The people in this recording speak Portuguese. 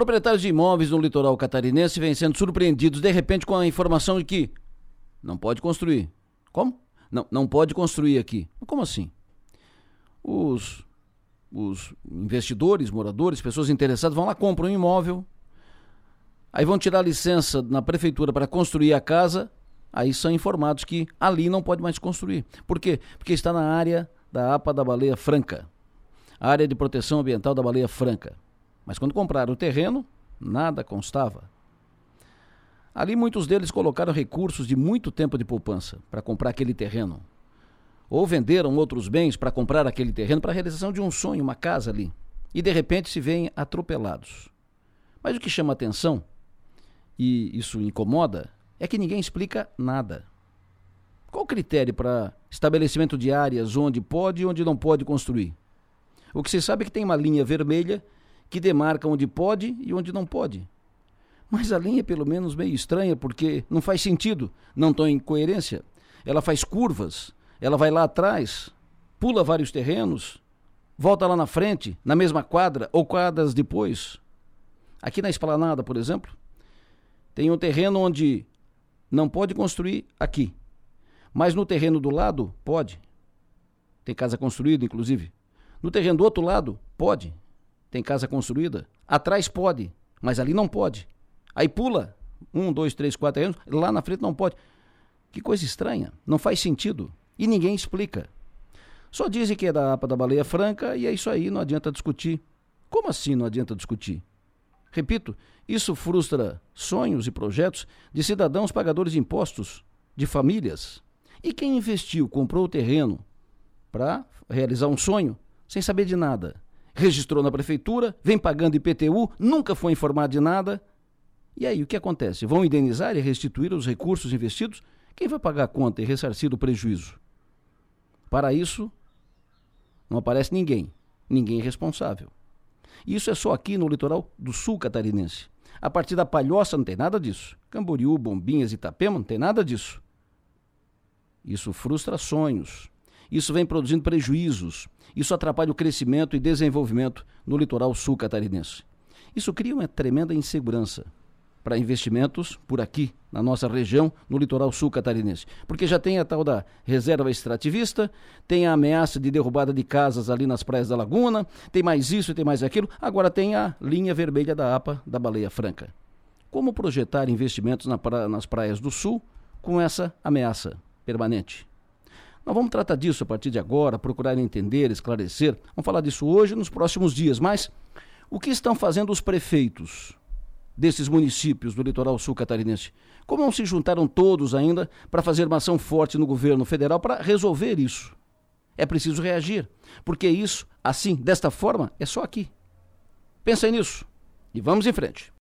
Proprietários de imóveis no litoral catarinense vêm sendo surpreendidos de repente com a informação de que não pode construir. Como? Não, não pode construir aqui. Como assim? Os, os investidores, moradores, pessoas interessadas vão lá, compram um imóvel, aí vão tirar licença na prefeitura para construir a casa, aí são informados que ali não pode mais construir. Por quê? Porque está na área da APA da Baleia Franca, área de proteção ambiental da Baleia Franca. Mas quando compraram o terreno, nada constava. Ali muitos deles colocaram recursos de muito tempo de poupança para comprar aquele terreno. Ou venderam outros bens para comprar aquele terreno para a realização de um sonho, uma casa ali. E de repente se veem atropelados. Mas o que chama atenção, e isso incomoda, é que ninguém explica nada. Qual o critério para estabelecimento de áreas onde pode e onde não pode construir? O que se sabe é que tem uma linha vermelha que demarca onde pode e onde não pode. Mas a linha é pelo menos meio estranha, porque não faz sentido, não tem coerência. Ela faz curvas, ela vai lá atrás, pula vários terrenos, volta lá na frente, na mesma quadra ou quadras depois. Aqui na esplanada, por exemplo, tem um terreno onde não pode construir aqui, mas no terreno do lado pode. Tem casa construída, inclusive. No terreno do outro lado, pode. Tem casa construída. Atrás pode, mas ali não pode. Aí pula um, dois, três, quatro anos, lá na frente não pode. Que coisa estranha, não faz sentido. E ninguém explica. Só dizem que é da APA da Baleia Franca e é isso aí, não adianta discutir. Como assim não adianta discutir? Repito, isso frustra sonhos e projetos de cidadãos pagadores de impostos, de famílias. E quem investiu, comprou o terreno para realizar um sonho, sem saber de nada. Registrou na prefeitura, vem pagando IPTU, nunca foi informado de nada e aí, o que acontece? Vão indenizar e restituir os recursos investidos? Quem vai pagar a conta e ressarcir o prejuízo? Para isso, não aparece ninguém, ninguém responsável. Isso é só aqui no litoral do sul catarinense. A partir da Palhoça não tem nada disso. Camboriú, Bombinhas, Itapema não tem nada disso. Isso frustra sonhos. Isso vem produzindo prejuízos. Isso atrapalha o crescimento e desenvolvimento no litoral sul catarinense. Isso cria uma tremenda insegurança para investimentos por aqui, na nossa região, no litoral sul catarinense. Porque já tem a tal da reserva extrativista, tem a ameaça de derrubada de casas ali nas praias da Laguna, tem mais isso, tem mais aquilo, agora tem a linha vermelha da APA da Baleia Franca. Como projetar investimentos na pra, nas praias do sul com essa ameaça permanente? Nós vamos tratar disso a partir de agora, procurar entender, esclarecer. Vamos falar disso hoje nos próximos dias, mas o que estão fazendo os prefeitos desses municípios do litoral sul catarinense. Como não se juntaram todos ainda para fazer uma ação forte no governo federal para resolver isso? É preciso reagir, porque isso, assim, desta forma, é só aqui. Pensem nisso e vamos em frente.